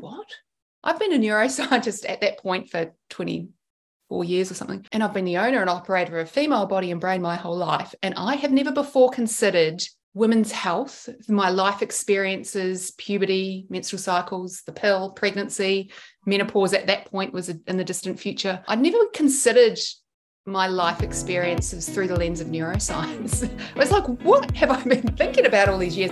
what? I've been a neuroscientist at that point for 24 years or something. And I've been the owner and operator of female body and brain my whole life. And I have never before considered women's health, my life experiences, puberty, menstrual cycles, the pill, pregnancy, menopause at that point was in the distant future. I'd never considered my life experiences through the lens of neuroscience. I was like, what have I been thinking about all these years?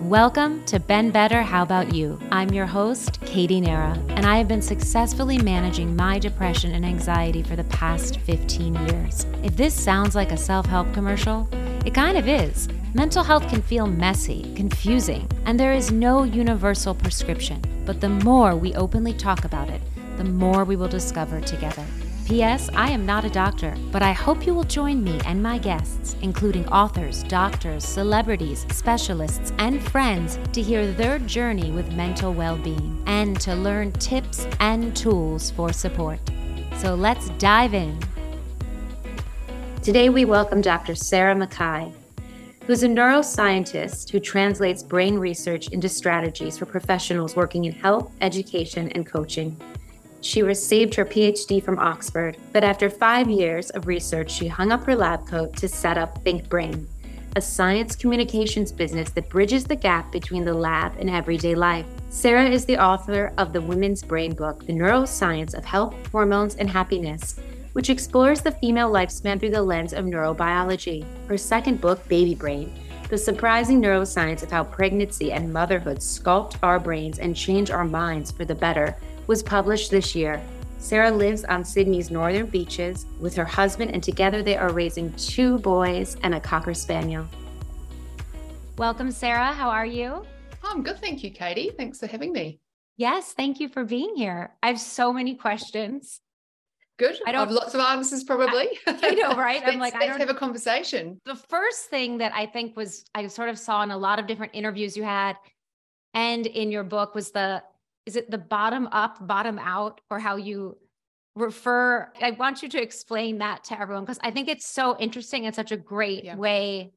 Welcome to Been Better How About You? I'm your host, Katie Nara, and I have been successfully managing my depression and anxiety for the past 15 years. If this sounds like a self help commercial, it kind of is. Mental health can feel messy, confusing, and there is no universal prescription. But the more we openly talk about it, the more we will discover together. P.S. I am not a doctor, but I hope you will join me and my guests, including authors, doctors, celebrities, specialists, and friends, to hear their journey with mental well being and to learn tips and tools for support. So let's dive in. Today, we welcome Dr. Sarah McKay, who's a neuroscientist who translates brain research into strategies for professionals working in health, education, and coaching. She received her PhD from Oxford, but after five years of research, she hung up her lab coat to set up Think Brain, a science communications business that bridges the gap between the lab and everyday life. Sarah is the author of the Women's Brain book, The Neuroscience of Health, Hormones, and Happiness, which explores the female lifespan through the lens of neurobiology. Her second book, Baby Brain, the surprising neuroscience of how pregnancy and motherhood sculpt our brains and change our minds for the better was published this year. Sarah lives on Sydney's northern beaches with her husband, and together they are raising two boys and a Cocker Spaniel. Welcome, Sarah. How are you? Oh, I'm good. Thank you, Katie. Thanks for having me. Yes, thank you for being here. I have so many questions. Good. I, don't, I have lots of answers, probably. I know, right? I'm like, let's I don't have a conversation. The first thing that I think was I sort of saw in a lot of different interviews you had and in your book was the is it the bottom up, bottom out, or how you refer? I want you to explain that to everyone because I think it's so interesting and such a great yeah. way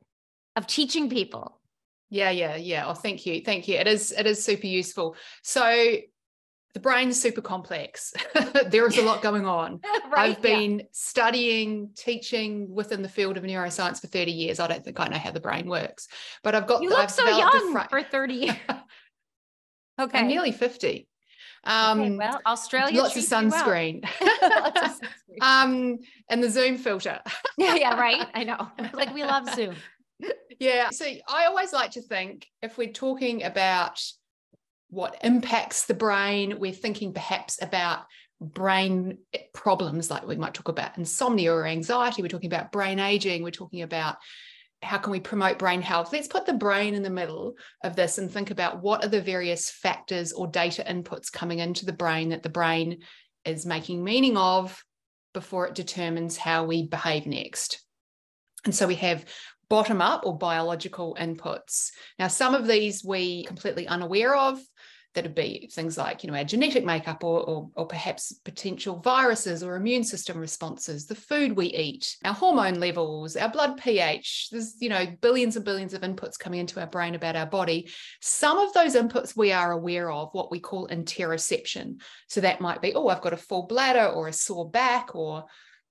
of teaching people. Yeah, yeah, yeah. Oh, thank you. Thank you. It is it is super useful. So the brain is super complex. there is a lot going on. right, I've been yeah. studying, teaching within the field of neuroscience for 30 years. I don't think I know how the brain works, but I've got. You look I've so young for 30 years. Okay. I'm nearly 50. Um, okay, well, Australia. Lots of sunscreen. Well. lots of sunscreen. um, and the Zoom filter. yeah, yeah, right. I know. Like we love Zoom. Yeah. So I always like to think if we're talking about what impacts the brain, we're thinking perhaps about brain problems like we might talk about insomnia or anxiety. We're talking about brain aging. We're talking about how can we promote brain health? Let's put the brain in the middle of this and think about what are the various factors or data inputs coming into the brain that the brain is making meaning of before it determines how we behave next. And so we have bottom up or biological inputs. Now, some of these we completely unaware of that'd be things like you know our genetic makeup or, or, or, perhaps potential viruses or immune system responses the food we eat our hormone levels our blood ph. There's you know billions and billions of inputs coming into our brain about our body. Some of those inputs we are aware of what we call interoception. So that might be oh i've got a full bladder or a sore back or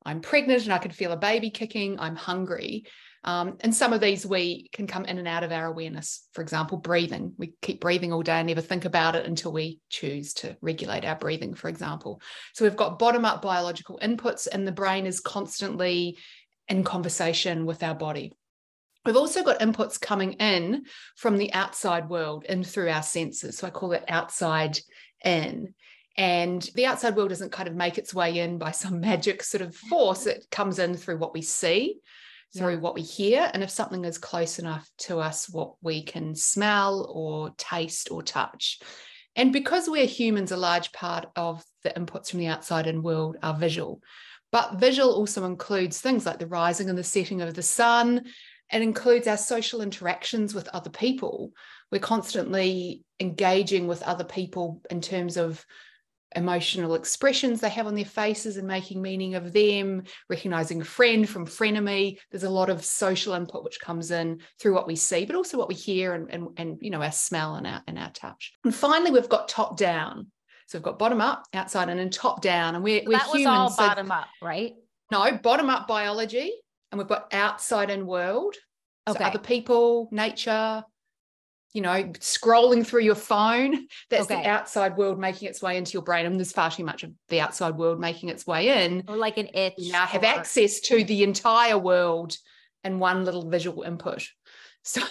i'm pregnant and i can feel a baby kicking. I'm hungry um, and some of these we can come in and out of our awareness. For example, breathing. We keep breathing all day and never think about it until we choose to regulate our breathing, for example. So we've got bottom up biological inputs, and the brain is constantly in conversation with our body. We've also got inputs coming in from the outside world and through our senses. So I call it outside in. And the outside world doesn't kind of make its way in by some magic sort of force. It comes in through what we see through yeah. what we hear and if something is close enough to us what we can smell or taste or touch. And because we're humans a large part of the inputs from the outside and world are visual. But visual also includes things like the rising and the setting of the sun. It includes our social interactions with other people. We're constantly engaging with other people in terms of emotional expressions they have on their faces and making meaning of them, recognizing friend from frenemy. There's a lot of social input which comes in through what we see, but also what we hear and, and, and you know, our smell and our, and our touch. And finally, we've got top down So we've got bottom up, outside, and then top down. And we're, we're that was all so- bottom up, right? no, bottom up biology, and we've got outside and world. So Okay. other people, nature, you know, scrolling through your phone. That's Okay. the outside world making its way into your brain. And there's far too much of the outside world making its way in. Or like an itch. You now have or- access to the entire world and one little visual input. So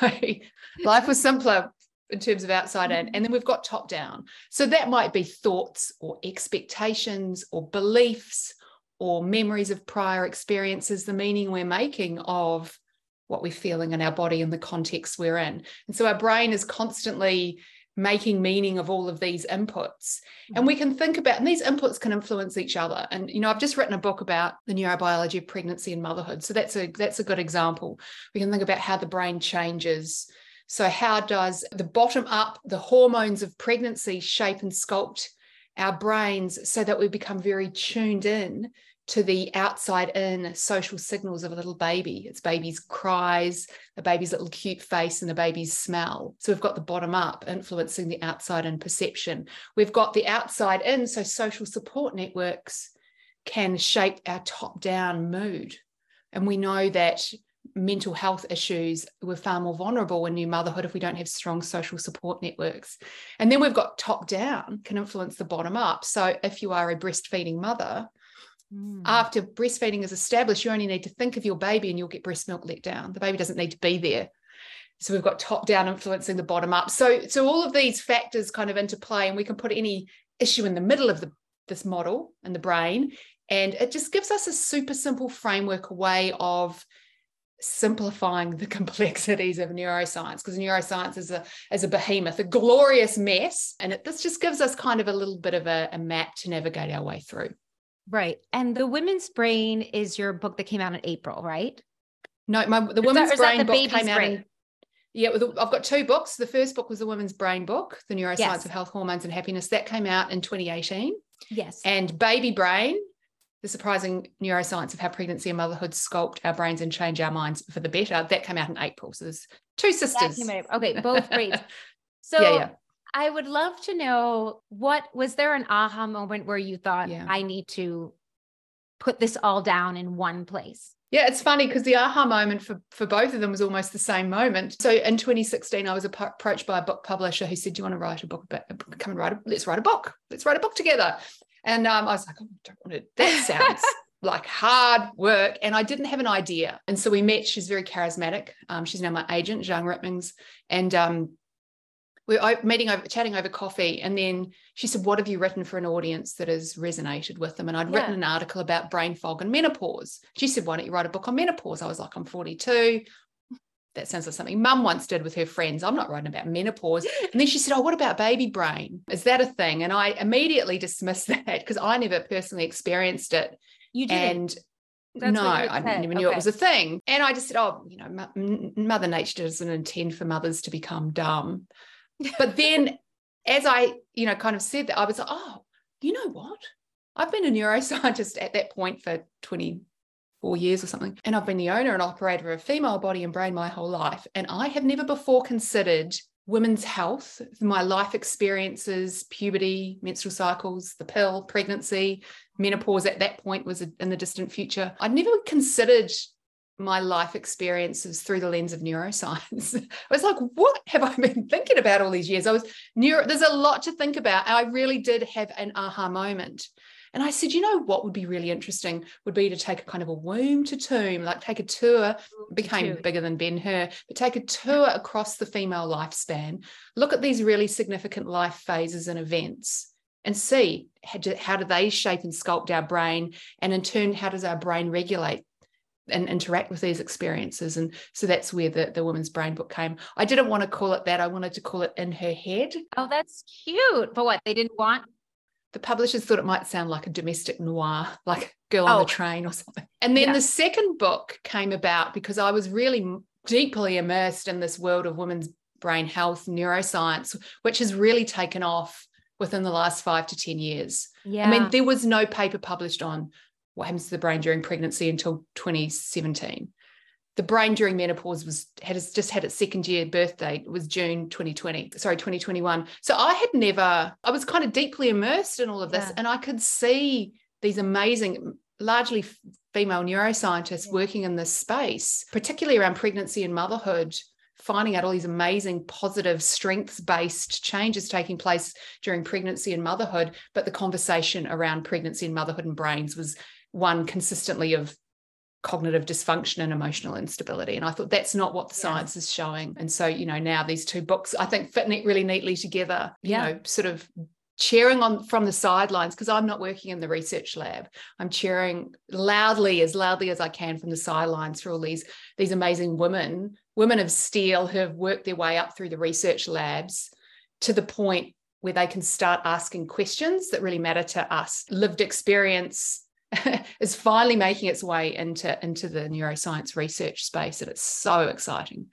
life was simpler in terms of outside in. And then we've got top down. So that might be thoughts or expectations or beliefs or memories of prior experiences, the meaning we're making of what we're feeling in our body and the context we're in. And so our brain is constantly making meaning of all of these inputs. And mm-hmm. we can think about, and these inputs can influence each other. And you know, I've just written a book about the neurobiology of pregnancy and motherhood. So that's a that's a good example. We can think about how the brain changes. So how does the bottom up, the hormones of pregnancy shape and sculpt our brains so that we become very tuned in to the outside in social signals of a little baby. Its baby's cries, a baby's little cute face, and the baby's smell. So we've got the bottom up influencing the outside in perception. We've got the outside in, so social support networks can shape our top down mood. And we know that mental health issues, we're far more vulnerable in new motherhood if we don't have strong social support networks. And then we've got top down can influence the bottom up. So if you are a breastfeeding mother, Mm. after breastfeeding is established, you only need to think of your baby and you'll get breast milk let down. The baby doesn't need to be there. So we've got top down influencing the bottom up. So, so all of these factors kind of interplay, and we can put any issue in the middle of the this model in the brain, and it just gives us a super simple framework, a way of simplifying the complexities of neuroscience because neuroscience is a is a behemoth a glorious mess and it, this just gives us kind of a little bit of a, a map to navigate our way through Right. And the women's brain is your book that came out in April, right? No, my the that- women's that brain the book came out. brain? In, yeah, I've got two books. The first book was the women's brain book, the neuroscience Yes. of health, hormones, and happiness. That came out in 2018. Yes. And baby brain, the surprising neuroscience of how pregnancy and motherhood sculpt our brains and change our minds for the better. That came out in April. So there's two sisters. Okay, both great. So Yeah, yeah. I would love to know what was there an aha moment where you thought Yeah. I need to put this all down in one place? Yeah, it's funny because the aha moment for, for both of them was almost the same moment. So in 2016, I was appro- approached by a book publisher who said, "Do you want to write a book about? Come and write a let's write a book. Let's write a book together." And um, I was like, "Oh, I don't want to." That sounds like hard work, and I didn't have an idea. And so we met. She's very charismatic. Um, she's now my agent, Jeanne Ryckmans, and um, we were meeting over chatting over coffee and then she said what have you written for an audience that has resonated with them and i'd Yeah. written an article about brain fog and menopause she said why don't you write a book on menopause i was like i'm 42 that sounds like something mum once did with her friends i'm not writing about menopause and then she said oh what about baby brain is that a thing and i immediately dismissed that because i never personally experienced it You did. and That's no, I said. never knew it was a thing. And I just said, oh, you know, Mother Nature doesn't intend for mothers to become dumb. But then as I, you know, kind of said that, I was like, oh, you know what? I've been a neuroscientist at that point for 24 years or something. And I've been the owner and operator of female body and brain my whole life. And I have never before considered women's health, my life experiences, puberty, menstrual cycles, the pill, pregnancy, menopause at that point was in the distant future. I'd never considered my life experiences through the lens of neuroscience. I was like, what have I been thinking about all these years? I was neuro, there's a lot to think about. I really did have an aha moment. And I said, you know what would be really interesting would be to take a kind of a womb to tomb, like take a tour, became bigger than Ben Hur, but take a tour across the female lifespan, look at these really significant life phases and events and see how do, how do they shape and sculpt our brain and in turn how does our brain regulate and interact with these experiences and so that's where the, the women's brain book came i didn't want to call it that i wanted to call it in her head Oh, that's cute. But what? They didn't want the publishers thought it might sound like a domestic noir, like Girl on Oh. the Train or something. And then Yeah. the second book came about because I was really deeply immersed in this world of women's brain health, neuroscience, which has really taken off within the last five to 10 years. Yeah. I mean, there was no paper published on what happens to the brain during pregnancy until 2017. the brain during menopause was had just had its second year birthday. It was June 2020, sorry, 2021. So I had never, I was kind of deeply immersed in all of this, yeah. and I could see these amazing, largely female neuroscientists yeah. working in this space, particularly around pregnancy and motherhood finding out all these amazing positive strengths based changes taking place during pregnancy and motherhood but the conversation around pregnancy and motherhood and brains was one consistently of cognitive dysfunction and emotional instability. And I thought that's not what the science is showing. And so, you know, now these two books I think fit really neatly together, you yeah. know, sort of cheering on from the sidelines because I'm not working in the research lab. I'm cheering loudly, as loudly as I can from the sidelines for all these, these amazing women, women of steel who have worked their way up through the research labs to the point where they can start asking questions that really matter to us. Lived experience is finally making its way into into the neuroscience research space and it's so exciting.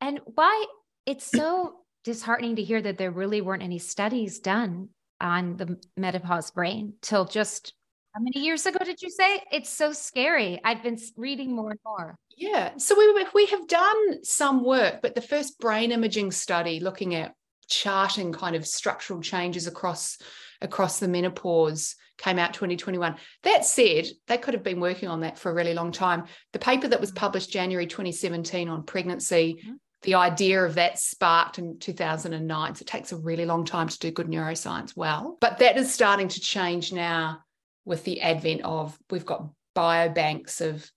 And why it's so disheartening to hear that there really weren't any studies done on the menopause brain till just how many years ago did you say? It's so scary. I've been reading more and more. Yeah. So we, we have done some work but the first brain imaging study looking at charting kind of structural changes across across the menopause came out 2021. That said, they could have been working on that for a really long time. The paper that was mm-hmm. published January 2017 on pregnancy, mm-hmm. the idea of that sparked in 2009. So it takes a really long time to do good neuroscience well. But that is starting to change now with the advent of we've got biobanks of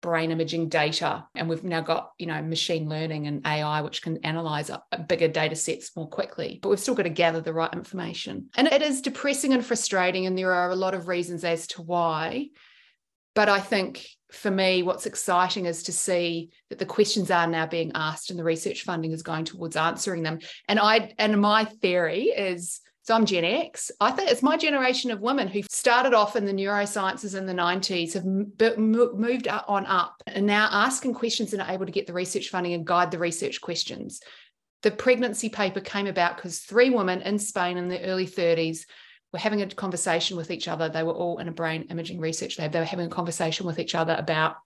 brain imaging data and we've now got you know machine learning and ai which can analyze bigger data sets more quickly but we've still got to gather the right information. And it is depressing and frustrating and there are a lot of reasons as to why. But i think for me what's exciting is to see that the questions are now being asked and the research funding is going towards answering them. And i and my theory is so I'm Gen X. I think it's my generation of women who started off in the neurosciences in the 90s, have moved on up and now asking questions and are able to get the research funding and guide the research questions. The pregnancy paper came about because three women in Spain in the early 30s were having a conversation with each other. They were all in a brain imaging research lab. They were having a conversation with each other about,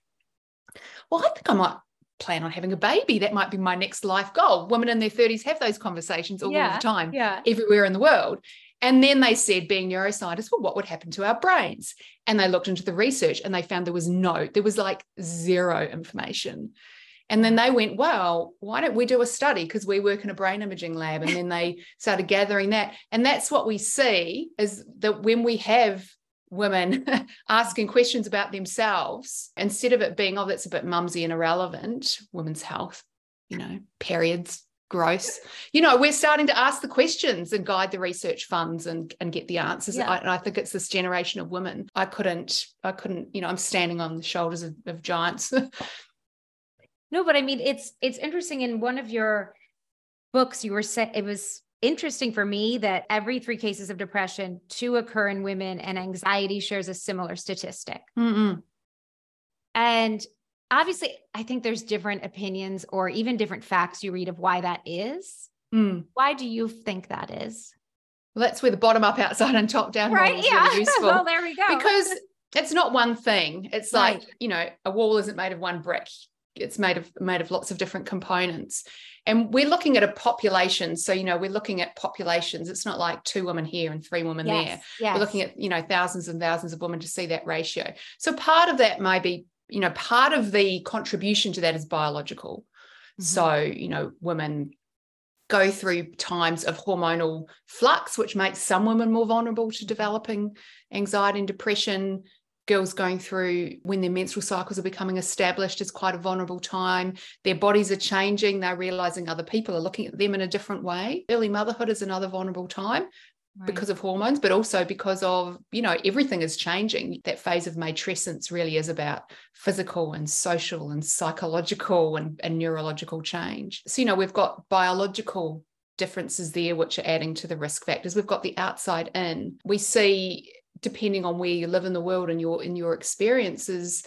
well, I think I might plan on having a baby. That might be my next life goal. Women in their 30s have those conversations all, yeah, the time, yeah. everywhere in the world. And then they said, being neuroscientists, well, what would happen to our brains? And they looked into the research and they found there was no, there was like zero information. And then they went, well, why don't we do a study? Because we work in a brain imaging lab. And then they started gathering that. And that's what we see is that when we have women asking questions about themselves instead of it being oh that's a bit mumsy and irrelevant. Women's health you know periods growth. You know we're starting to ask the questions and guide the research funds and and get the answers. Yeah. I, and i think it's this generation of women. I couldn't i couldn't you know i'm standing on the shoulders of, of giants. No but i mean it's it's interesting. In one of your books you were saying it was interesting for me that every three cases of depression, two occur in women, and anxiety shares a similar statistic. Mm-mm. And obviously, I think there's different opinions or even different facts you read of why that is. Mm. Why do you think that is? Well, that's where the bottom up, outside, and top down right? is yeah. really useful. well, there we go. Because it's not one thing. It's right. like, you know, a wall isn't made of one brick it's made of made of lots of different components. And we're looking at a population. So you know we're looking at populations. It's not like two women here and three women yes, there yes. we're looking at you know thousands and thousands of women to see that ratio. So part of that may be you know part of the contribution to that is biological. Mm-hmm. so you know women go through times of hormonal flux which makes some women more vulnerable to developing anxiety and depression girls going through when their menstrual cycles are becoming established is quite a vulnerable time. Their bodies are changing. They're realizing other people are looking at them in a different way. Early motherhood is another vulnerable time. Right. because of hormones, but also because of, you know, everything is changing. That phase of matrescence really is about physical and social and psychological and, and neurological change. So, you know, we've got biological differences there, which are adding to the risk factors. We've got the outside in. We see depending on where you live in the world and your in your experiences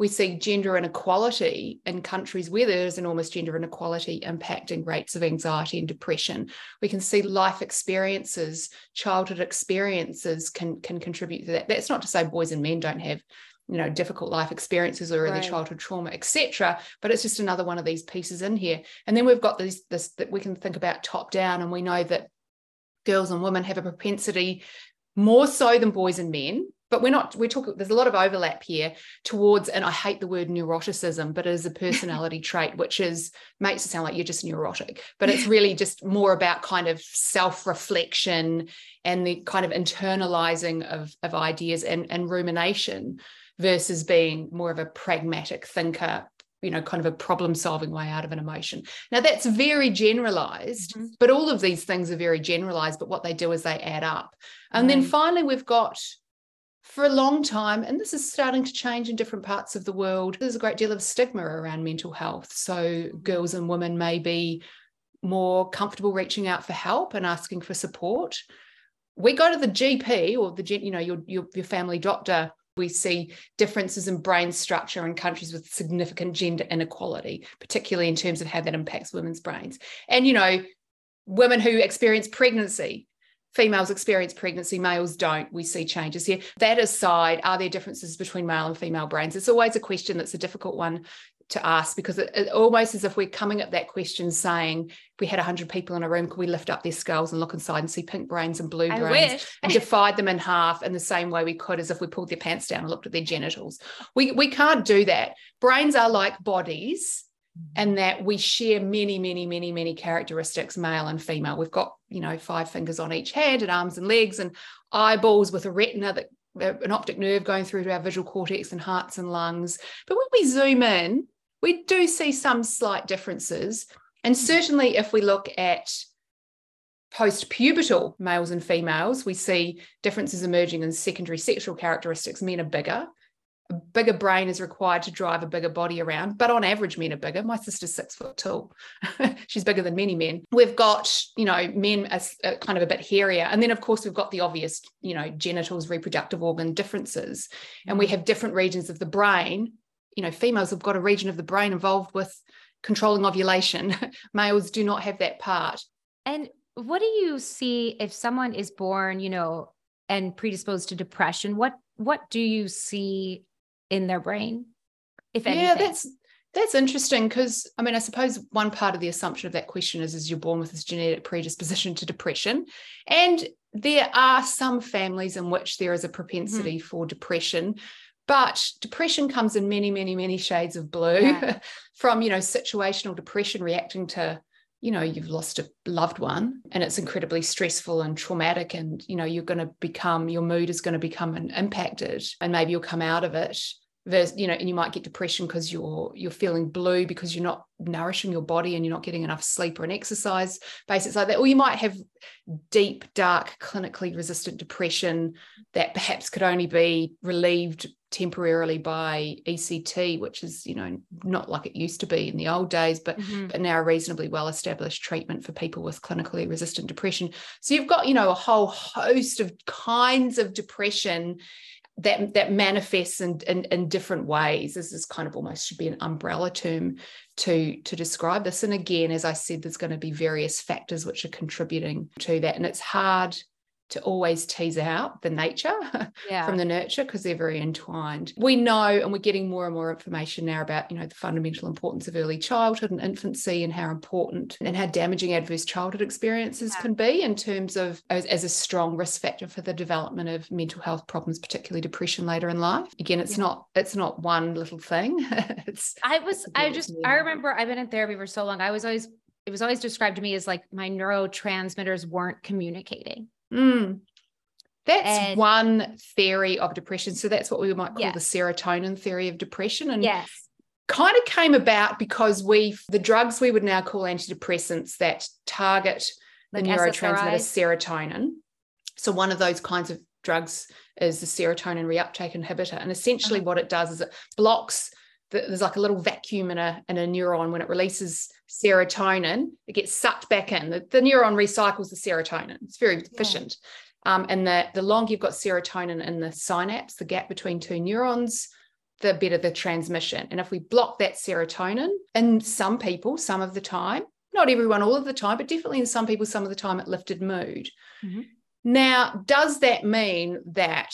we see gender inequality in countries where there's enormous gender inequality impacting rates of anxiety and depression. We can see life experiences, childhood experiences can, can contribute to that. That's not to say boys and men don't have you know difficult life experiences or early right. childhood trauma etc but it's just another one of these pieces in here and then we've got these this that we can think about top down and we know that girls and women have a propensity more so than boys and men but we're not we're talking there's a lot of overlap here towards and i hate the word neuroticism but it is a personality trait which is makes it sound like you're just neurotic but it's really just more about kind of self-reflection and the kind of internalizing of, of ideas and, and rumination versus being more of a pragmatic thinker you know kind of a problem solving way out of an emotion now that's very generalized mm-hmm. but all of these things are very generalized but what they do is they add up and then finally we've got for a long time, and this is starting to change in different parts of the world, there's a great deal of stigma around mental health. So girls and women may be more comfortable reaching out for help and asking for support. We go to the GP or the you know your your, your family doctor we see differences in brain structure in countries with significant gender inequality, particularly in terms of how that impacts women's brains. And, you know, women who experience pregnancy females experience pregnancy, males don't. We see changes here. That aside, are there differences between male and female brains? It's always a question that's a difficult one to ask because it, it almost as if we're coming at that question saying, if we had 100 people in a room, could we lift up their skulls and look inside and see pink brains and blue I brains wish. and divide them in half in the same way we could as if we pulled their pants down and looked at their genitals? We, we can't do that. Brains are like bodies mm-hmm. and that we share many, many, many, many characteristics, male and female. We've got, you know, five fingers on each hand and arms and legs and eyeballs with a retina that an optic nerve going through to our visual cortex and hearts and lungs. But when we zoom in, we do see some slight differences. And hmm. certainly if we look at post-pubertal males and females, we see differences emerging in secondary sexual characteristics. Men are bigger, a bigger brain is required to drive a bigger body around. But on average, men are bigger. My sister's six foot tall. She's bigger than many men. We've got, you know, men as kind of a bit hairier. And then, of course, we've got the obvious, you know, genitals, reproductive organ differences. And we hmm. have different regions of the brain. You know, females have got a region of the brain involved with controlling ovulation. Males do not have that part. And what do you see if someone is born, you know, and predisposed to depression? What what do you see in their brain, if anything? Yeah, that's that's interesting because I mean, I suppose one part of the assumption of that question is is you're born with this genetic predisposition to depression. And there are some families in which there is a propensity mm-hmm. for depression. But depression comes in many, many, many shades of blue yeah. from, you know, situational depression reacting to you know you've lost a loved one and it's incredibly stressful and traumatic and you know you're going to become your mood is going to become impacted and maybe you'll come out of it there's you know and you might get depression because you're you're feeling blue because you're not nourishing your body and you're not getting enough sleep or an exercise basics like that. Or you might have deep dark clinically resistant depression that perhaps could only be relieved temporarily by ECT which is you know not like it used to be in the old days but mm-hmm. but now a reasonably well established treatment for people with clinically resistant depression. So you've got you know a whole host of kinds of depression that that manifests in, in, in different ways. This is kind of almost should be an umbrella term to to describe this. And again, as I said, there's going to be various factors which are contributing to that, and it's hard to always tease out the nature yeah. from the nurture because they're very entwined. We know, and we're getting more and more information now about, you know, the fundamental importance of early childhood and infancy and how important and how damaging adverse childhood experiences yeah. can be in terms of as, as, a strong risk factor for the development of mental health problems, particularly depression later in life. Again, it's yeah. not it's not one little thing. it's I was I just I remember I've been in therapy for so long. I was always it was always described to me as like my neurotransmitters weren't communicating. Mm. That's and, one theory of depression. So that's what we might call the serotonin theory of depression. And yes. kind of came about because we the drugs we would now call antidepressants that target like the neurotransmitter serotonin. So one of those kinds of drugs is the serotonin reuptake inhibitor. And essentially uh-huh. what it does is it blocks there's like a little vacuum in a, in a neuron when it releases serotonin it gets sucked back in the, the neuron recycles the serotonin it's very efficient yeah. um, and the, the longer you've got serotonin in the synapse the gap between two neurons the better the transmission and if we block that serotonin in some people some of the time not everyone all of the time but definitely in some people some of the time it lifted mood mm-hmm. now does that mean that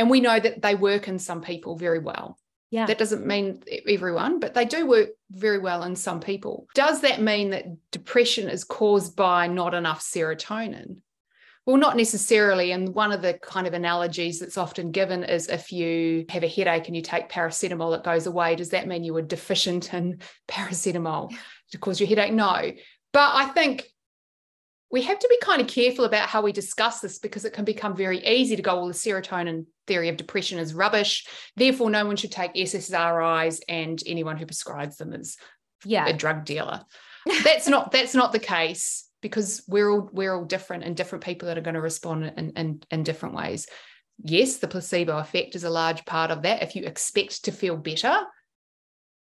and we know that they work in some people very well. Yeah. That doesn't mean everyone, but they do work very well in some people. Does that mean that depression is caused by not enough serotonin? Well, not necessarily. And one of the kind of analogies that's often given is if you have a headache and you take paracetamol, it goes away. Does that mean you were deficient in paracetamol to cause your headache? No. But I think we have to be kind of careful about how we discuss this because it can become very easy to go, well, the serotonin theory of depression is rubbish. Therefore, no one should take SSRIs, and anyone who prescribes them is yeah. a drug dealer. that's not that's not the case because we're all we're all different and different people that are going to respond in, in, in different ways. Yes, the placebo effect is a large part of that. If you expect to feel better,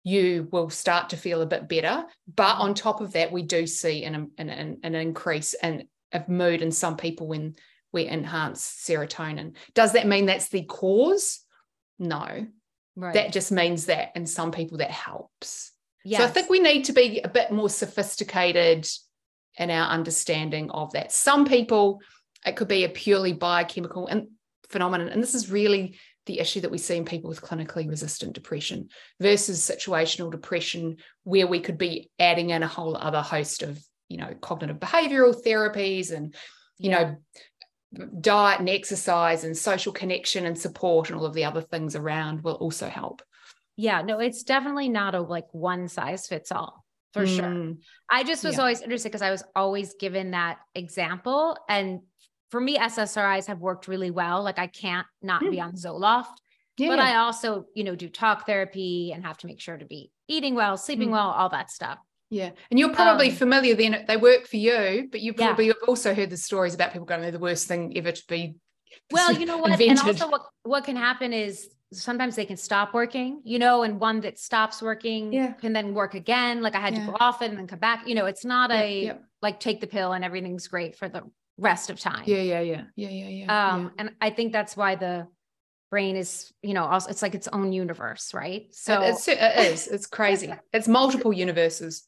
you will start to feel a bit better. But on top of that, we do see an, an, an increase in of mood in some people when we enhance serotonin. Does that mean that's the cause? No. Right. That just means that in some people that helps. Yes. So I think we need to be a bit more sophisticated in our understanding of that. Some people, it could be a purely biochemical and phenomenon. And this is really the issue that we see in people with clinically resistant depression versus situational depression, where we could be adding in a whole other host of, you know, cognitive behavioral therapies and, you yeah. know, diet and exercise and social connection and support and all of the other things around will also help. Yeah, no, it's definitely not a like one size fits all for mm. sure. I just was yeah. always interested because I was always given that example. And for me, SSRIs have worked really well. Like I can't not mm. be on Zoloft. Yeah, but I also, you know, do talk therapy and have to make sure to be eating well, sleeping mm. well, all that stuff. Yeah. And you're probably um, familiar then, they work for you, but you probably yeah. have also heard the stories about people going, they're the worst thing ever to be. Well, you know what? Invented. And also, what, what can happen is sometimes they can stop working, you know, and one that stops working yeah. can then work again. Like I had yeah. to go off it and then come back. You know, it's not a like take the pill and everything's great for the rest of time. Yeah, yeah, yeah. Yeah, yeah, yeah. Um, and I think that's why the brain is you know also it's like its own universe right so it's, it is it's crazy it's multiple universes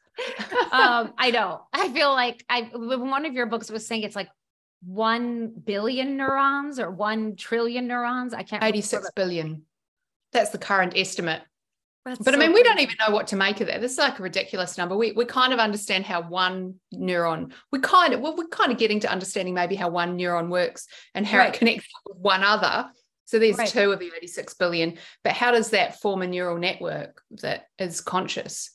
um i know i feel like i one of your books was saying it's like 1 billion neurons or 1 trillion neurons i can't 86 billion that's the current estimate that's but so I mean, we don't even know what to make of that. This is like a ridiculous number. We we kind of understand how one neuron, we kind of well, we're kind of getting to understanding maybe how one neuron works and how right. it connects with one other. So there's right. two of the 86 billion. But how does that form a neural network that is conscious?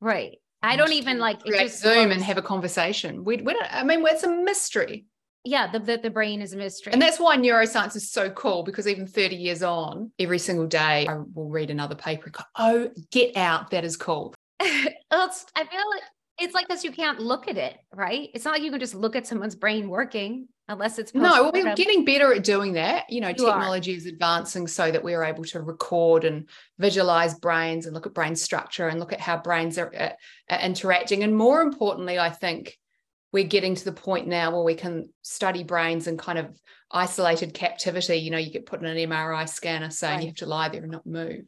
Right. I don't even like it just Zoom and have a conversation. We, we don't, I mean, it's a mystery. Yeah, the, the, the brain is a mystery. And that's why neuroscience is so cool because even 30 years on, every single day I will read another paper and go, oh, get out. That is cool. well, I feel like it's like this you can't look at it, right? It's not like you can just look at someone's brain working unless it's no we're getting better at doing that you know you technology are. is advancing so that we're able to record and visualize brains and look at brain structure and look at how brains are, uh, are interacting and more importantly i think we're getting to the point now where we can study brains in kind of isolated captivity you know you get put in an mri scanner saying right. you have to lie there and not move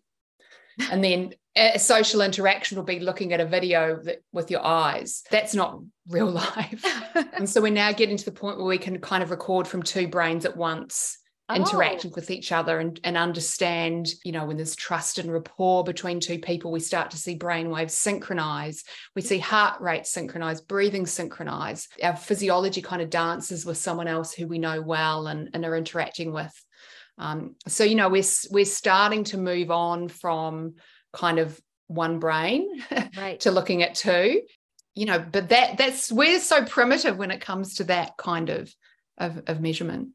and then a social interaction will be looking at a video that, with your eyes. That's not real life. and so we're now getting to the point where we can kind of record from two brains at once oh. interacting with each other and, and understand, you know, when there's trust and rapport between two people, we start to see brain waves synchronize. We see heart rate synchronize, breathing synchronize. Our physiology kind of dances with someone else who we know well and, and are interacting with. Um, so you know we're we're starting to move on from kind of one brain right. to looking at two you know but that that's we're so primitive when it comes to that kind of of, of measurement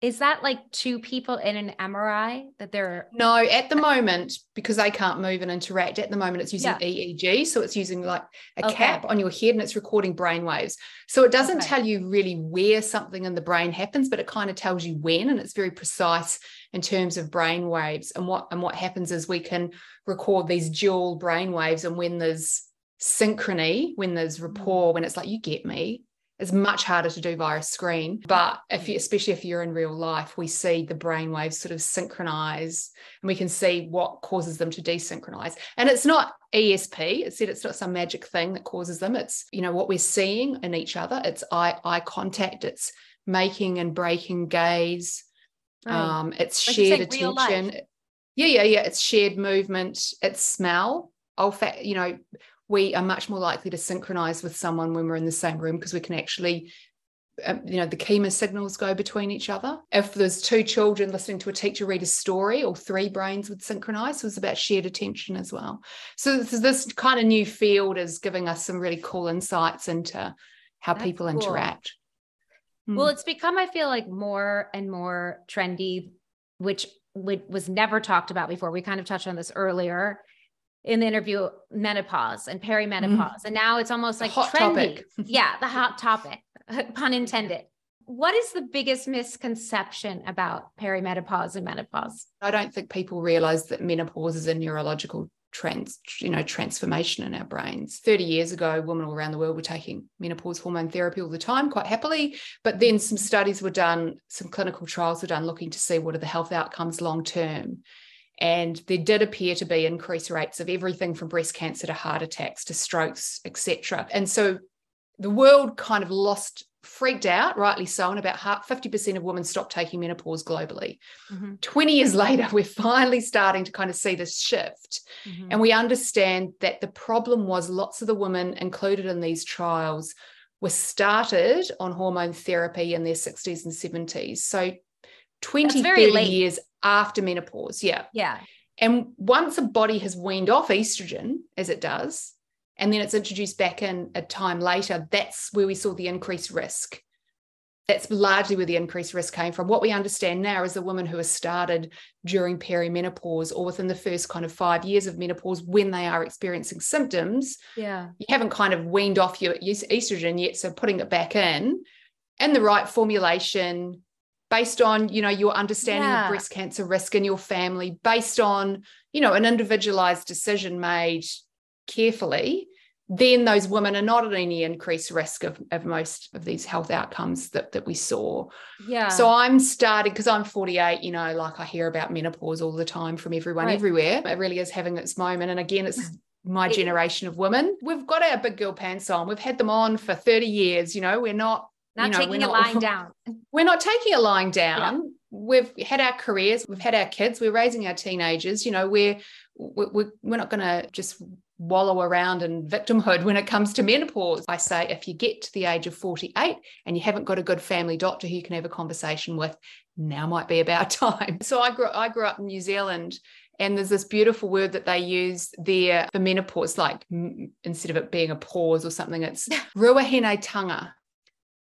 is that like two people in an MRI that they're no at the moment because they can't move and interact at the moment it's using yeah. EEG so it's using like a okay. cap on your head and it's recording brain waves so it doesn't okay. tell you really where something in the brain happens but it kind of tells you when and it's very precise in terms of brain waves and what and what happens is we can record these dual brain waves and when there's synchrony when there's mm. rapport when it's like you get me is much harder to do via a screen. But if you, especially if you're in real life, we see the brain waves sort of synchronize and we can see what causes them to desynchronize. And it's not ESP. It said it's not some magic thing that causes them. It's, you know, what we're seeing in each other. It's eye, eye contact. It's making and breaking gaze. Right. Um, it's like shared attention. Yeah, yeah, yeah. It's shared movement. It's smell. Olfact. You know, we are much more likely to synchronize with someone when we're in the same room because we can actually um, you know the chemo signals go between each other. If there's two children listening to a teacher read a story or three brains would synchronize so it's about shared attention as well. So this, this kind of new field is giving us some really cool insights into how That's people cool. interact. Well hmm. it's become i feel like more and more trendy which was never talked about before. We kind of touched on this earlier in the interview menopause and perimenopause mm. and now it's almost like hot trendy yeah the hot topic pun intended. What is the biggest misconception about perimenopause and menopause? I don't think people realize that menopause is a neurological trans, you know, transformation in our brains. 30 years ago, women all around the world were taking menopause hormone therapy all the time, quite happily. But then some studies were done, some clinical trials were done looking to see what are the health outcomes long term. And there did appear to be increased rates of everything from breast cancer to heart attacks to strokes, etc. And so the world kind of lost freaked out, rightly so, and about 50% of women stopped taking menopause globally. Mm-hmm. 20 years later, we're finally starting to kind of see this shift. Mm-hmm. And we understand that the problem was lots of the women included in these trials were started on hormone therapy in their 60s and 70s. So 20, 30 late. years after menopause. Yeah. Yeah. And once a body has weaned off estrogen, as it does, and then it's introduced back in a time later, that's where we saw the increased risk. That's largely where the increased risk came from. What we understand now is the women who are started during perimenopause or within the first kind of five years of menopause when they are experiencing symptoms. Yeah. You haven't kind of weaned off your estrogen yet. So putting it back in and the right formulation based on, you know, your understanding yeah. of breast cancer risk in your family, based on, you know, an individualized decision made carefully, then those women are not at any increased risk of, of most of these health outcomes that, that we saw. Yeah. So I'm starting because I'm 48, you know, like I hear about menopause all the time from everyone right. everywhere. It really is having its moment. And again, it's my generation of women. We've got our big girl pants on. We've had them on for 30 years. You know, we're not not you know, taking a lying down. We're not taking a lying down. Yeah. We've had our careers, we've had our kids, we're raising our teenagers. You know, we're we're, we're not going to just wallow around in victimhood when it comes to menopause. I say if you get to the age of 48 and you haven't got a good family doctor who you can have a conversation with, now might be about time. So I grew I grew up in New Zealand and there's this beautiful word that they use there for menopause, like instead of it being a pause or something, it's ruahine tanga.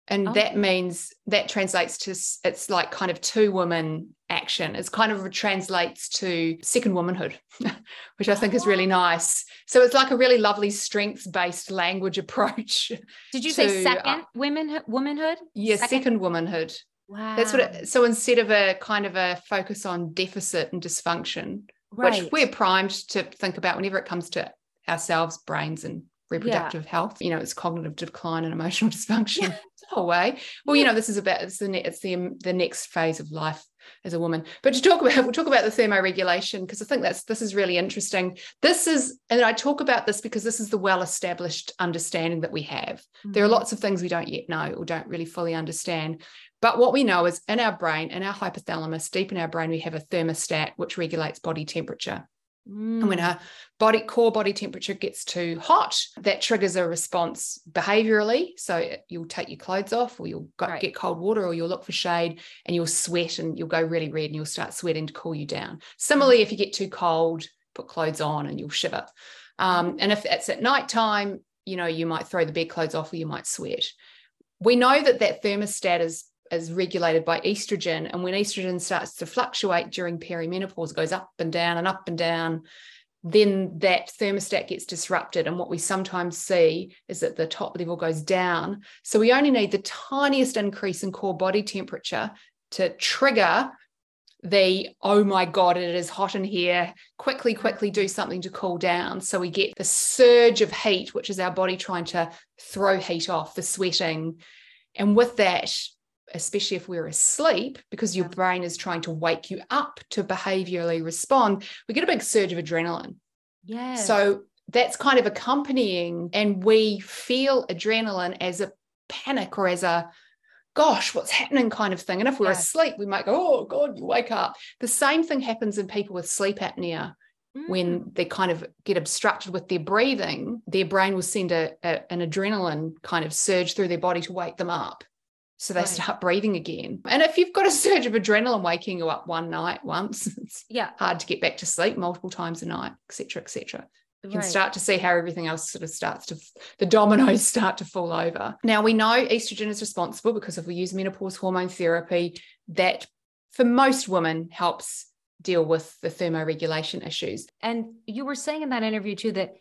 And oh. that means that translates to it's like kind of two women action. It's kind of translates to second womanhood, which I think is really oh. nice. So it's like a really lovely strengths based language approach. Did you to, say second uh, women womanhood? Yeah, second, second womanhood. Wow. That's what it, so instead of a kind of a focus on deficit and dysfunction, right. which we're primed to think about whenever it comes to ourselves, brains and reproductive yeah. health. You know, it's cognitive decline and emotional dysfunction the whole way. Well, you know, this is about it's the it's the the next phase of life as a woman. But to talk about, we'll talk about the thermoregulation because I think that's this is really interesting. This is, and I talk about this because this is the well-established understanding that we have. Mm-hmm. There are mm-hmm. lots of things we don't yet know or don't really fully understand. But what we know is in our brain, in our hypothalamus, deep in our brain, we have a thermostat which regulates body temperature. Mm. And when mm. our body core body temperature gets too hot, that triggers a response behaviorally. So you'll take your clothes off, or you'll go, right. get cold water, or you'll look for shade, and you'll sweat, and you'll go really red, and you'll start sweating to cool you down. Similarly, mm. if you get too cold, put clothes on, and you'll shiver. Um, and if it's at night time, you know you might throw the bed clothes off, or you might sweat. We know that that thermostat is is regulated by estrogen. And when estrogen starts to fluctuate during perimenopause, goes up and down and up and down, then that thermostat gets disrupted. And what we sometimes see is that the top level goes down. So we only need the tiniest increase in core body temperature to trigger the oh my god it is hot in here quickly quickly do something to cool down so we get the surge of heat which is our body trying to throw heat off the sweating and with that especially if we're asleep, because your brain is trying to wake you up to behaviorally respond, we get a big surge of adrenaline. Yeah. So that's kind of accompanying, and we feel adrenaline as a panic or as a gosh, what's happening kind of thing. And if we're yeah. asleep, we might go, oh, God, you wake up. The same thing happens in people with sleep apnea. Mm. When they kind of get obstructed with their breathing, their brain will send a, a, an adrenaline kind of surge through their body to wake them up. So they right. start breathing again. And if you've got a surge of adrenaline waking you up one night once, it's yeah. hard to get back to sleep multiple times a night, etc., etc. You can start to see how everything else sort of starts to the dominoes start to fall over. Now we know estrogen is responsible because if we use menopause hormone therapy, that for most women helps deal with the thermoregulation issues. And you were saying in that interview too that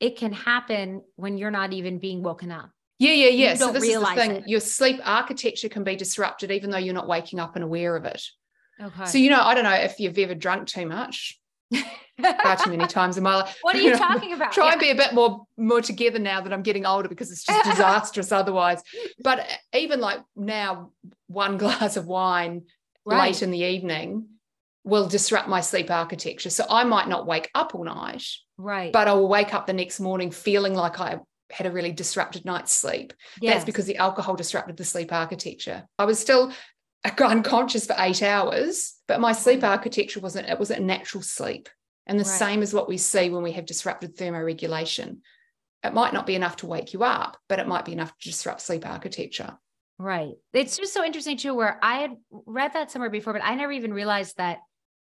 it can happen when you're not even being woken up. Yeah, yeah, yeah. so this is the thing. It. Your sleep architecture can be disrupted even though you're not waking up and aware of it. Okay. So you know, I don't know if you've ever drunk too much. far too many times in my life. What are you, you know, talking about? Try yeah. and be a bit more more together now that I'm getting older because it's just disastrous otherwise. But uh, even like now, one glass of wine right. late in the evening will disrupt my sleep architecture. So I might not wake up all night. Right. But I will wake up the next morning feeling like I had a really disrupted night's sleep. Yes. That's because the alcohol disrupted the sleep architecture. I was still unconscious for eight hours, but my sleep mm. architecture wasn't, it wasn't natural sleep. And the right. same as what we see when we have disrupted thermoregulation. It might not be enough to wake you up, but it might be enough to disrupt sleep architecture. Right. It's just so interesting too, where I had read that somewhere before, but I never even realized that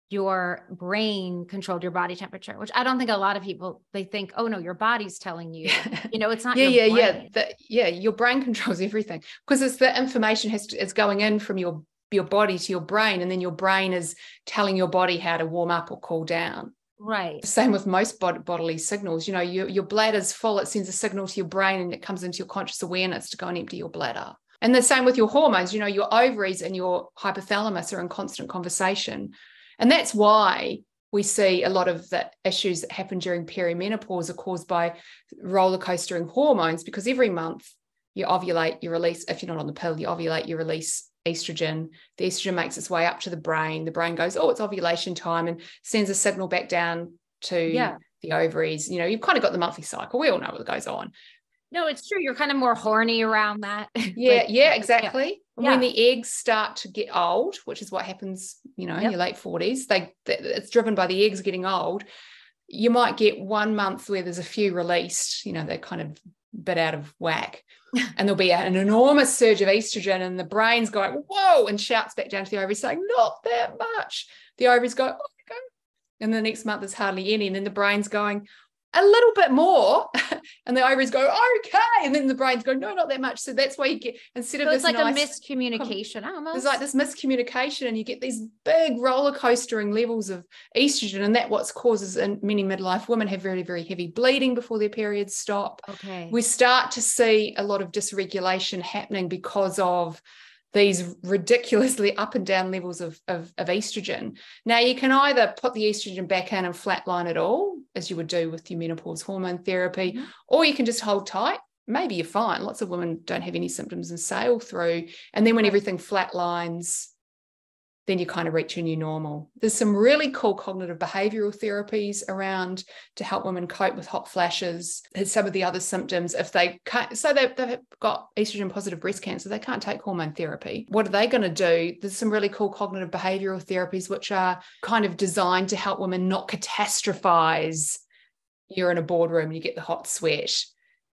your brain controlled your body temperature, which I don't think a lot of people they think, oh no, your body's telling you. You know, it's not. yeah, yeah, brain. yeah. The, yeah, your brain controls everything because it's the information has to, is going in from your your body to your brain, and then your brain is telling your body how to warm up or cool down. Right. Same with most bod- bodily signals. You know, your your bladder's full; it sends a signal to your brain, and it comes into your conscious awareness to go and empty your bladder. And the same with your hormones. You know, your ovaries and your hypothalamus are in constant conversation and that's why we see a lot of the issues that happen during perimenopause are caused by roller coastering hormones because every month you ovulate, you release, if you're not on the pill, you ovulate, you release estrogen. The estrogen makes its way up to the brain. The brain goes, oh, it's ovulation time and sends a signal back down to yeah. the ovaries. You know, you've kind of got the monthly cycle. We all know what goes on. No, it's true. You're kind of more horny around that. Yeah, like, yeah, exactly. Yeah. When the eggs start to get old, which is what happens, you know, yep. in your late 40s, they it's driven by the eggs getting old. You might get one month where there's a few released, you know, they're kind of a bit out of whack. and there'll be an enormous surge of estrogen, and the brain's going, whoa, and shouts back down to the ovaries saying, not that much. The ovaries go, oh, and the next month there's hardly any. And then the brain's going, a little bit more and the ovaries go okay and then the brain's go no not that much. So that's why you get instead so of it's this like nice, a miscommunication almost. there's like this miscommunication and you get these big roller coastering levels of estrogen and that what causes in many midlife women have very very heavy bleeding before their periods stop. Okay. We start to see a lot of dysregulation happening because of these ridiculously up and down levels of, of, of, estrogen. Now, you can either put the estrogen back in and flatline it all, as you would do with your menopause hormone therapy, mm-hmm. or you can just hold tight. Maybe you're fine. Lots of women don't have any symptoms and sail through. And then when everything flatlines, then you kind of reach your new normal. There's some really cool cognitive behavioral therapies around to help women cope with hot flashes. and some of the other symptoms. If they can't, so they've, they've got estrogen positive breast cancer, they can't take hormone therapy. What are they going to do? There's some really cool cognitive behavioral therapies which are kind of designed to help women not catastrophize. You're in a boardroom and you get the hot sweat.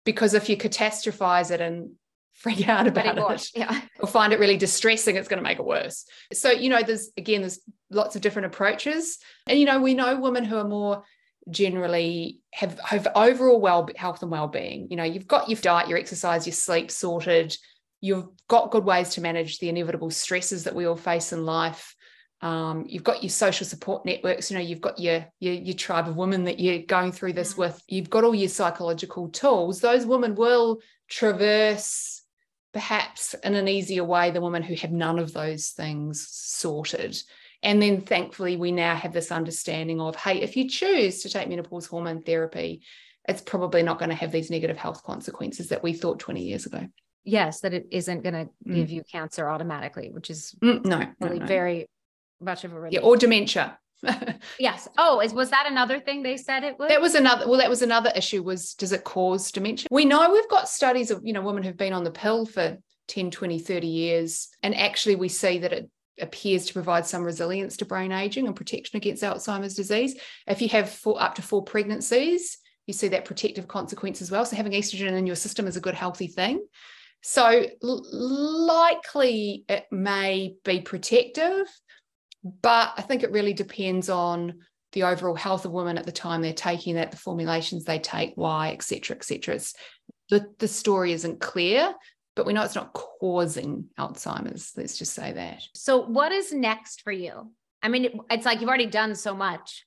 Because if you catastrophize it and freak out about it yeah. or find it really distressing, it's going to make it worse. So, you know, there's again, there's lots of different approaches. And, you know, we know women who are more generally have, have overall well health and well-being. You know, you've got your diet, your exercise, your sleep sorted. You've got good ways to manage the inevitable stresses that we all face in life. Um, you've got your social support networks you know you've got your, your your tribe of women that you're going through this mm. with you've got all your psychological tools those women will traverse perhaps in an easier way the women who have none of those things sorted. And then thankfully, we now have this understanding of hey, if you choose to take menopause hormone therapy, it's probably not going to have these negative health consequences that we thought 20 years ago. Yes, that it isn't going to mm. give you cancer automatically, which is mm, no, really no, no. very much of a relief. Yeah, or dementia. yes. Oh, is was that another thing they said it was? That was another. Well, that was another issue. Was does it cause dementia? We know we've got studies of you know women who've been on the pill for 10, 20, 30 years. And actually, we see that it appears to provide some resilience to brain aging and protection against Alzheimer's disease. If you have four, up to four pregnancies, you see that protective consequence as well. So having estrogen in your system is a good, healthy thing. So likely it may be protective, but I think it really depends on the overall health of women at the time they're taking that, the formulations they take, why, etc., cetera, et cetera. It's, the, the story isn't clear, but we know it's not causing Alzheimer's. Let's just say that. So, what is next for you? I mean, it's like you've already done so much.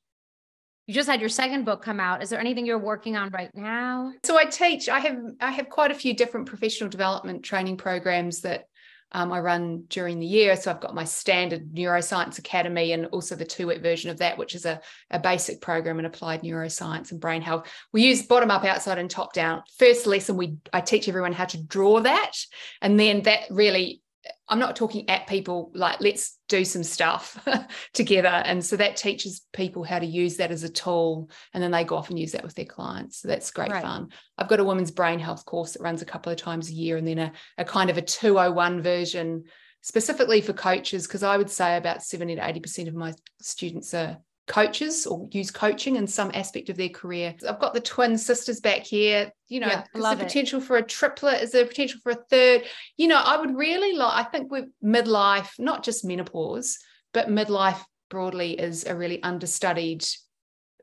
You just had your second book come out. Is there anything you're working on right now? So I teach. I have I have quite a few different professional development training programs that um, I run during the year. So I've got my standard Neuroscience Academy and also the two week version of that, which is a, a basic program in applied neuroscience and brain health. We use bottom up, outside, and top down. First lesson, we I teach everyone how to draw that. And then that really I'm not talking at people like let's do some stuff together. And so that teaches people how to use that as a tool. And then they go off and use that with their clients. So that's great right. fun. I've got a women's brain health course that runs a couple of times a year and then a, a kind of a 201 version specifically for coaches, because I would say about 70 to 80% of my students are coaches or use coaching in some aspect of their career. I've got the twin sisters back here. You know, yeah, is there potential for a triplet? Is there potential for a third? You know, I would really like, I think with midlife, not just menopause, but midlife broadly is a really understudied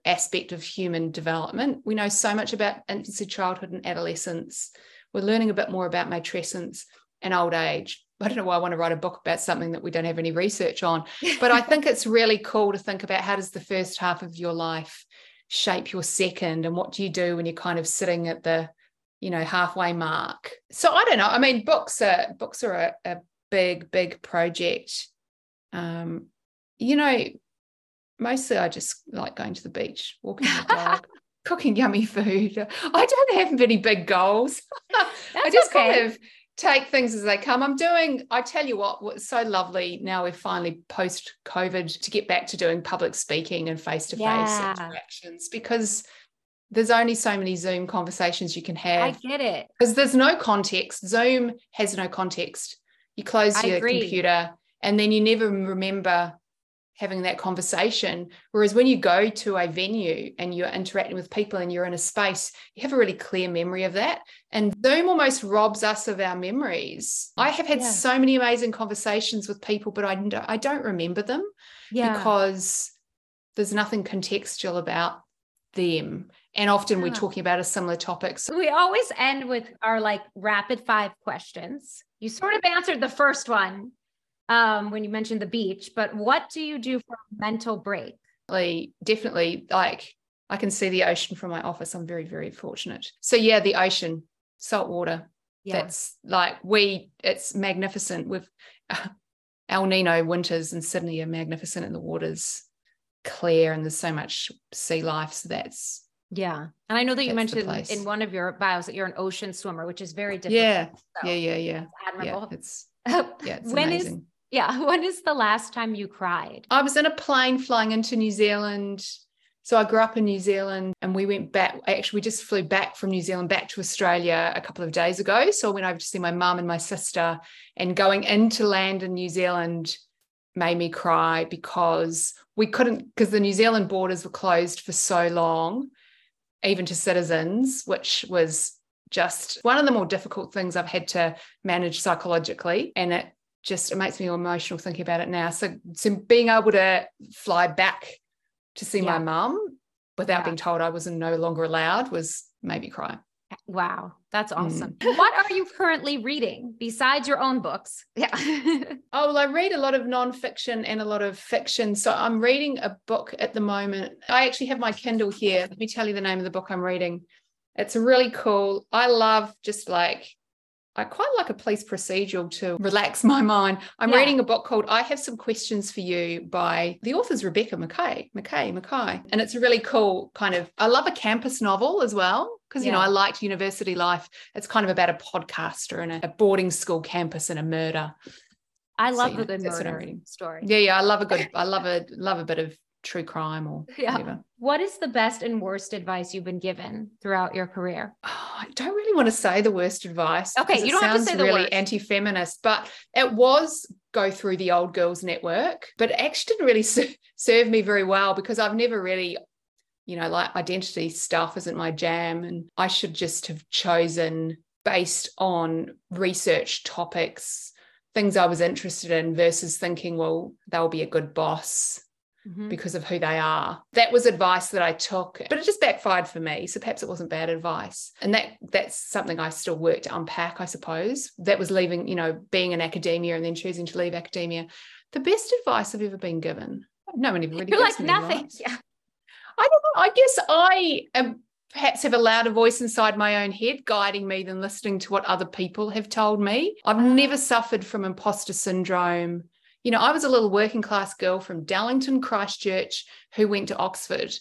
aspect of human development. We know so much about infancy, childhood, and adolescence. We're learning a bit more about matrescence and old age. I don't know why I want to write a book about something that we don't have any research on, but I think it's really cool to think about how does the first half of your life shape your second and what do you do when you're kind of sitting at the you know halfway mark? So i don't know i mean books are books are a, a big big project. Um you know mostly i just like going to the beach walking the dog cooking yummy food. I don't have any big goals. I just okay. kind of take things as they come. I'm doing, I tell you what, what's so lovely now we're finally post COVID to get back to doing public speaking and face to face interactions because there's only so many Zoom conversations you can have. I get it. Because there's no context. Zoom has no context. You close I your agree. computer and then you never remember having that conversation. Whereas when you go to a venue and you're interacting with people and you're in a space, you have a really clear memory of that. And Zoom almost robs us of our memories. I have had yeah. so many amazing conversations with people, but I, I don't remember them yeah. because there's nothing contextual about them. And often yeah. we're talking about a similar topic. So we always end with our like rapid five questions. You sort of answered the first one um, when you mentioned the beach, but what do you do for a mental break? Definitely, like I can see the ocean from my office. I'm very, very fortunate. So yeah, the ocean, salt water. Yeah. That's like we. It's magnificent. With uh, El Nino winters in Sydney are magnificent, and the water's clear, and there's so much sea life. So that's yeah. And I know that you mentioned in one of your bios that you're an ocean swimmer, which is very difficult. Yeah. So yeah. Yeah. Yeah. admirable. Yeah, it's yeah. It's when amazing. Is, yeah. When is the last time you cried? I was in a plane flying into New Zealand. So I grew up in New Zealand and we went back. Actually, we just flew back from New Zealand back to Australia a couple of days ago. So I went over to see my mum and my sister. And going into land in New Zealand made me cry because we couldn't, because the New Zealand borders were closed for so long, even to citizens, which was just one of the more difficult things I've had to manage psychologically. And it just it makes me emotional thinking about it now. So, so being able to fly back to see yeah. my mum without yeah. being told I was no longer allowed was maybe cry. Wow, that's mm. awesome. Mm. What are you currently reading besides your own books? Yeah. oh, well, I read a lot of nonfiction and a lot of fiction. So I'm reading a book at the moment. I actually have my Kindle here. Let me tell you the name of the book I'm reading. It's really cool. I love just like I quite like a police procedural to relax my mind. I'm yeah. reading a book called I Have Some Questions for You by the author's Rebecca McKay, McKay, McKay. And it's a really cool kind of, I love a campus novel as well. Because, yeah. you know, I liked university life. It's kind of about a podcaster and a, boarding school campus and a murder. I love so, a good murder story. Yeah, yeah. I love a good, I love a love a bit of true crime or Yeah. whatever. What is the best and worst advice you've been given throughout your career? Oh, I don't really want to say the worst advice. Okay, you don't have to say the really worst. anti-feminist, but it was go through the old girls network, but it actually didn't really ser- serve me very well because I've never really, you know, like identity stuff isn't my jam, and I should just have chosen based on research topics, things I was interested in, versus thinking, well, they'll be a good boss Mhm. because of who they are. That was advice that I took, but it just backfired for me. So perhaps it wasn't bad advice. And that that's something I still work to unpack, I suppose. That was leaving, you know, being in academia and then choosing to leave academia. The best advice I've ever been given. No one ever really You're like nothing. advice. Yeah. I don't know. I guess I am perhaps have a louder voice inside my own head guiding me than listening to what other people have told me. I've never suffered from imposter syndrome. You know, I was a little working class girl from Darlington, Christchurch, who went to Oxford.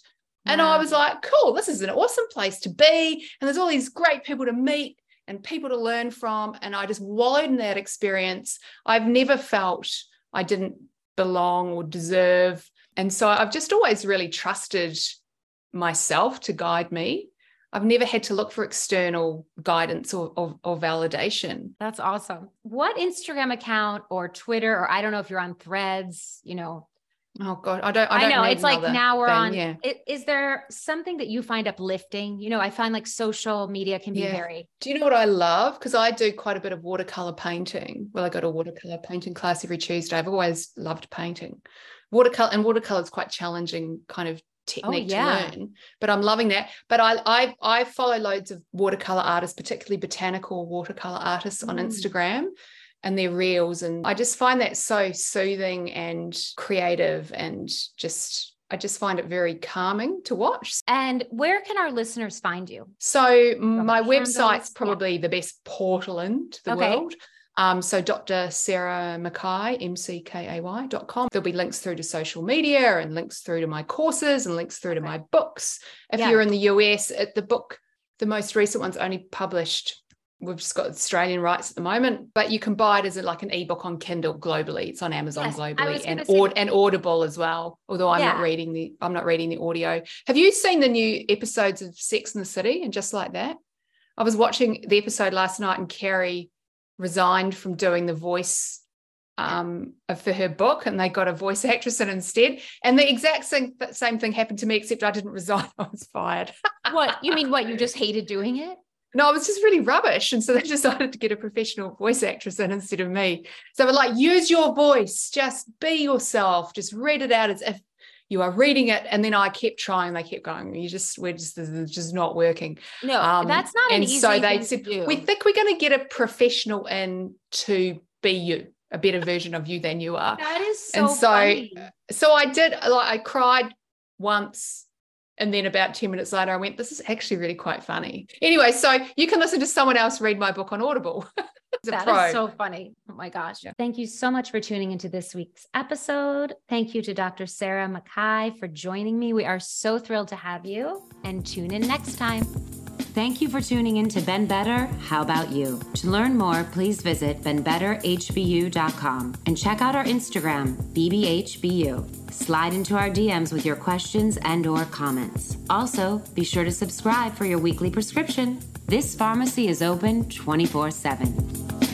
And I was like, cool, this is an awesome place to be. And there's all these great people to meet and people to learn from. And I just wallowed in that experience. I've never felt I didn't belong or deserve. And so I've just always really trusted myself to guide me. I've never had to look for external guidance or, or, or validation. That's awesome. What Instagram account or Twitter, or I don't know if you're on threads, you know, Oh God, I don't. I, I, don't know it's like now we're thing, on. Yeah. i- Is there something that you find uplifting? You know, I find like social media can be Yeah. very. Do you know what I love? Because I do quite a bit of watercolor painting. Well, I go to a watercolor painting class every Tuesday. I've always loved painting. Watercolor and watercolor is quite challenging kind of technique Oh, yeah. to learn. But I'm loving that. But I I I follow loads of watercolor artists, particularly botanical watercolor artists on Mm. Instagram and their reels. And I just find that so soothing and creative and just I just find it very calming to watch. And where can our listeners find you? So my handles, website's yeah. probably the best portal into the Okay. world. Um, so Dr. Sarah McKay, M-C-K-A-Y dot com. There'll be links through to social media and links through to my courses and links through to my books. If Yeah. you're in the US, the book, the most recent one's only published. We've just got Australian rights at the moment, but you can buy it as a, like an ebook on Kindle globally. It's on Amazon Yes, globally and aud- and Audible as well. Although I'm not reading the I'm not reading the audio. Have you seen the new episodes of Sex in the City and just like that? I was watching the episode last night and Carrie resigned from doing the voice um for her book and they got a voice actress in instead and the exact same, same thing happened to me except I didn't resign I was fired What you mean? What you just hated doing it? no, it was just really rubbish. And so they decided to get a professional voice actress in instead of me. So we're like, use your voice, just be yourself, just read it out as if you are reading it. And then I kept trying, they kept going, you just, we're just, this is just not working. No, Um, that's not an and so they said, we think we're going to get a professional in to be you, a better version of you than you are. that is so, and so funny. so I did like I cried once and then about 10 minutes later I went this is actually really quite funny. Anyway, so you can listen to someone else read my book on Audible. That pro. is so funny. Oh my gosh. Thank you so much for tuning into this week's episode. Thank you to Dr. Sarah McKay for joining me. We are so thrilled to have you and tune in next time. Thank you for tuning in to Been Better. How about you? To learn more, please visit beenbetterhbu.com and check out our Instagram, bbhbu. Slide into our DMs with your questions and or comments. Also, be sure to subscribe for your weekly prescription. This pharmacy is open 24/7.